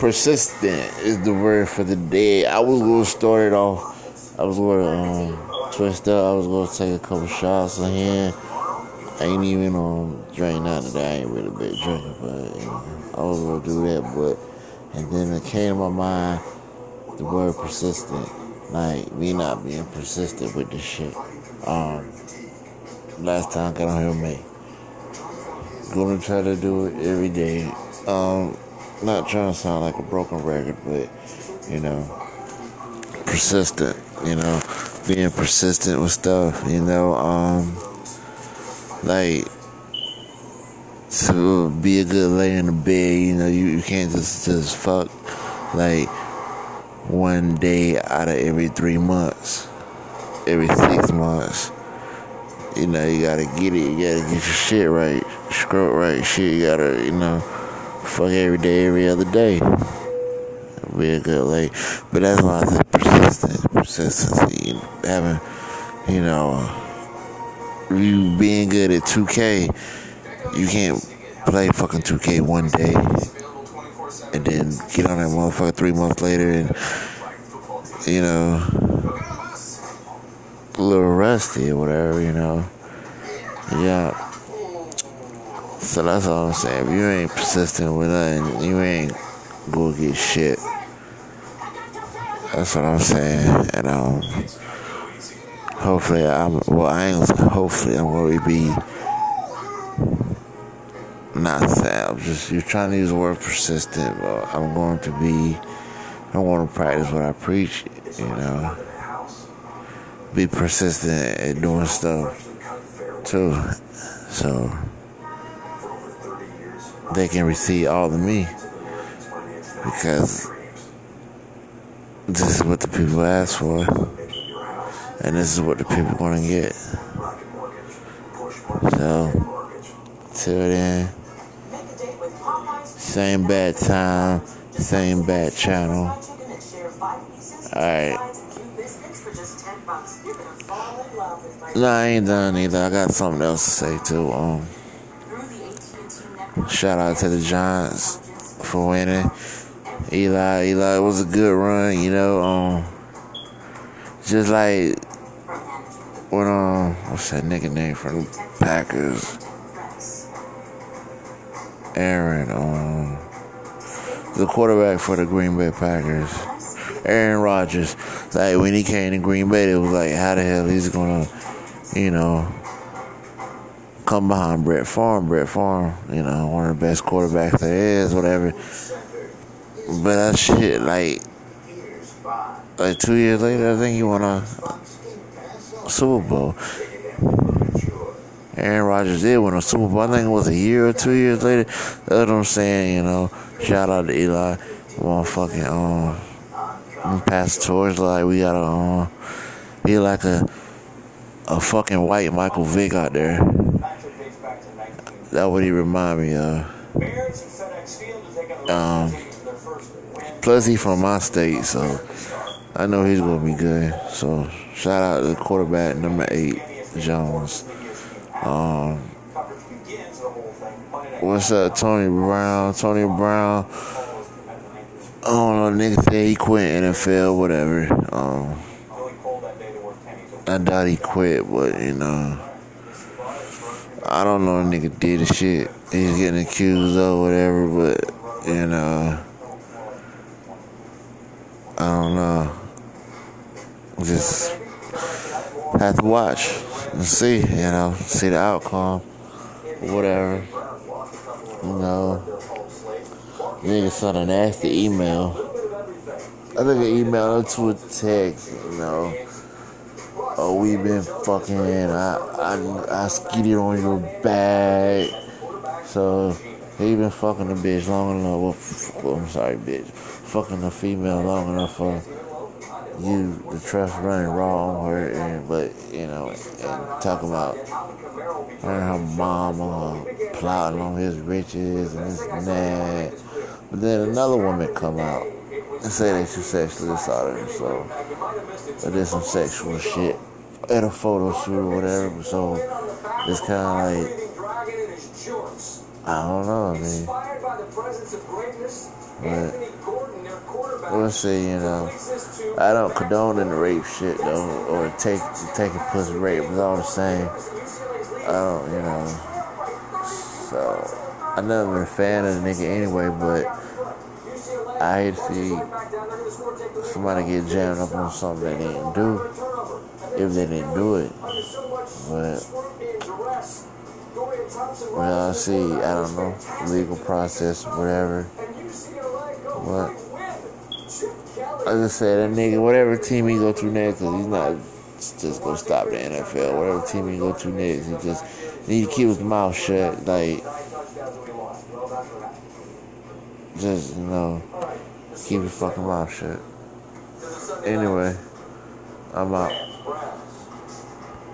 persistent is the word for the day. I was gonna start it off. I was gonna um, twist up. I was gonna take a couple shots of hand. I ain't even um none of that. I ain't really been drinking, but you know, I was gonna do that. But and then it came to my mind the word persistent. Like me not being persistent with this shit. Um, last time I got on here me. Gonna try to do it every day. Um, not trying to sound like a broken record, but you know, persistent. You know, being persistent with stuff. You know, um, like to be a good lay in the bed. You know, you, you can't just just fuck like one day out of every three months, every six months. You know, you gotta get it. You gotta get your shit right, scrub right. Shit, you gotta, you know fuck every day, every other day. Be a good late. But that's why I said persistence, persistency, having, you know, uh, you being good at 2K, you can't play fucking 2K one day and then get on that motherfucker three months later and, you know, a little rusty or whatever, you know. Yeah. So that's all I'm saying. If you ain't persistent with nothing, you ain't gonna get shit. That's what I'm saying. And um, hopefully I'm. Well, I ain't. Hopefully I'm gonna be. Not sad. I'm just you're trying to use the word persistent, but I'm going to be. I want to practice what I preach. You know, be persistent at doing stuff too. So they can receive all of me. Because this is what the people ask for. And this is what the people want to get. So till then same bad time same bad channel. Alright. No I ain't done either. I got something else to say too um Shout out to the Giants for winning. Eli, Eli it was a good run, you know. Um, just like when um, what's that nigga name from the Packers? Aaron, um, the quarterback for the Green Bay Packers, Aaron Rodgers. Like when he came to Green Bay, it was like, how the hell he's gonna, you know come behind Brett Favre. Brett Favre, you know, one of the best quarterbacks there is, whatever. But that shit, like, like two years later, I think he won a Super Bowl. Aaron Rodgers did win a Super Bowl. I think it was a year or two years later. That's what I'm saying, you know. Shout out to Eli. Motherfucking, um, pass the torch like we gotta, um, be like a, a fucking white Michael Vick out there. That what he remind me of. Um, plus he from my state, so I know he's gonna be good. So shout out to quarterback number eight, Jones. Um, what's up, Tony Brown? Tony Brown. I don't know, nigga said he quit NFL, whatever. Um, I doubt he quit, but you know. I don't know a nigga did the shit. He's getting accused of whatever, but you know, I don't know. Just have to watch and see, you know, see the outcome, whatever. You know, nigga sent a nasty email. I think an email to a text, you know oh, we been fucking, I, I, I skidded on your back. So, he been fucking the bitch long enough, well, I'm sorry, bitch, fucking the female long enough for you, the trust running raw on her, and, but, you know, and talking about her and her mama plotting on his riches and this and that. But then another woman come out and say that you sexually assaulted her, so, or did some sexual shit at a photo shoot or whatever. So it's kind of like I don't know. I mean, But we'll see, you know. I don't condone in the rape shit though, or take taking pussy rape. It's all the same. I don't, you know. So I never been a fan of the nigga anyway, but I hate to see somebody get jammed up on something they didn't do if they didn't do it. But well, I see, I don't know, legal process, whatever. But I just said that nigga, whatever team he go to next, cause he's not just gonna stop the NFL. Whatever team he go to next, he just need to keep his mouth shut. Like, just you know, keep his fucking mouth shut. Anyway, I'm out. Brown.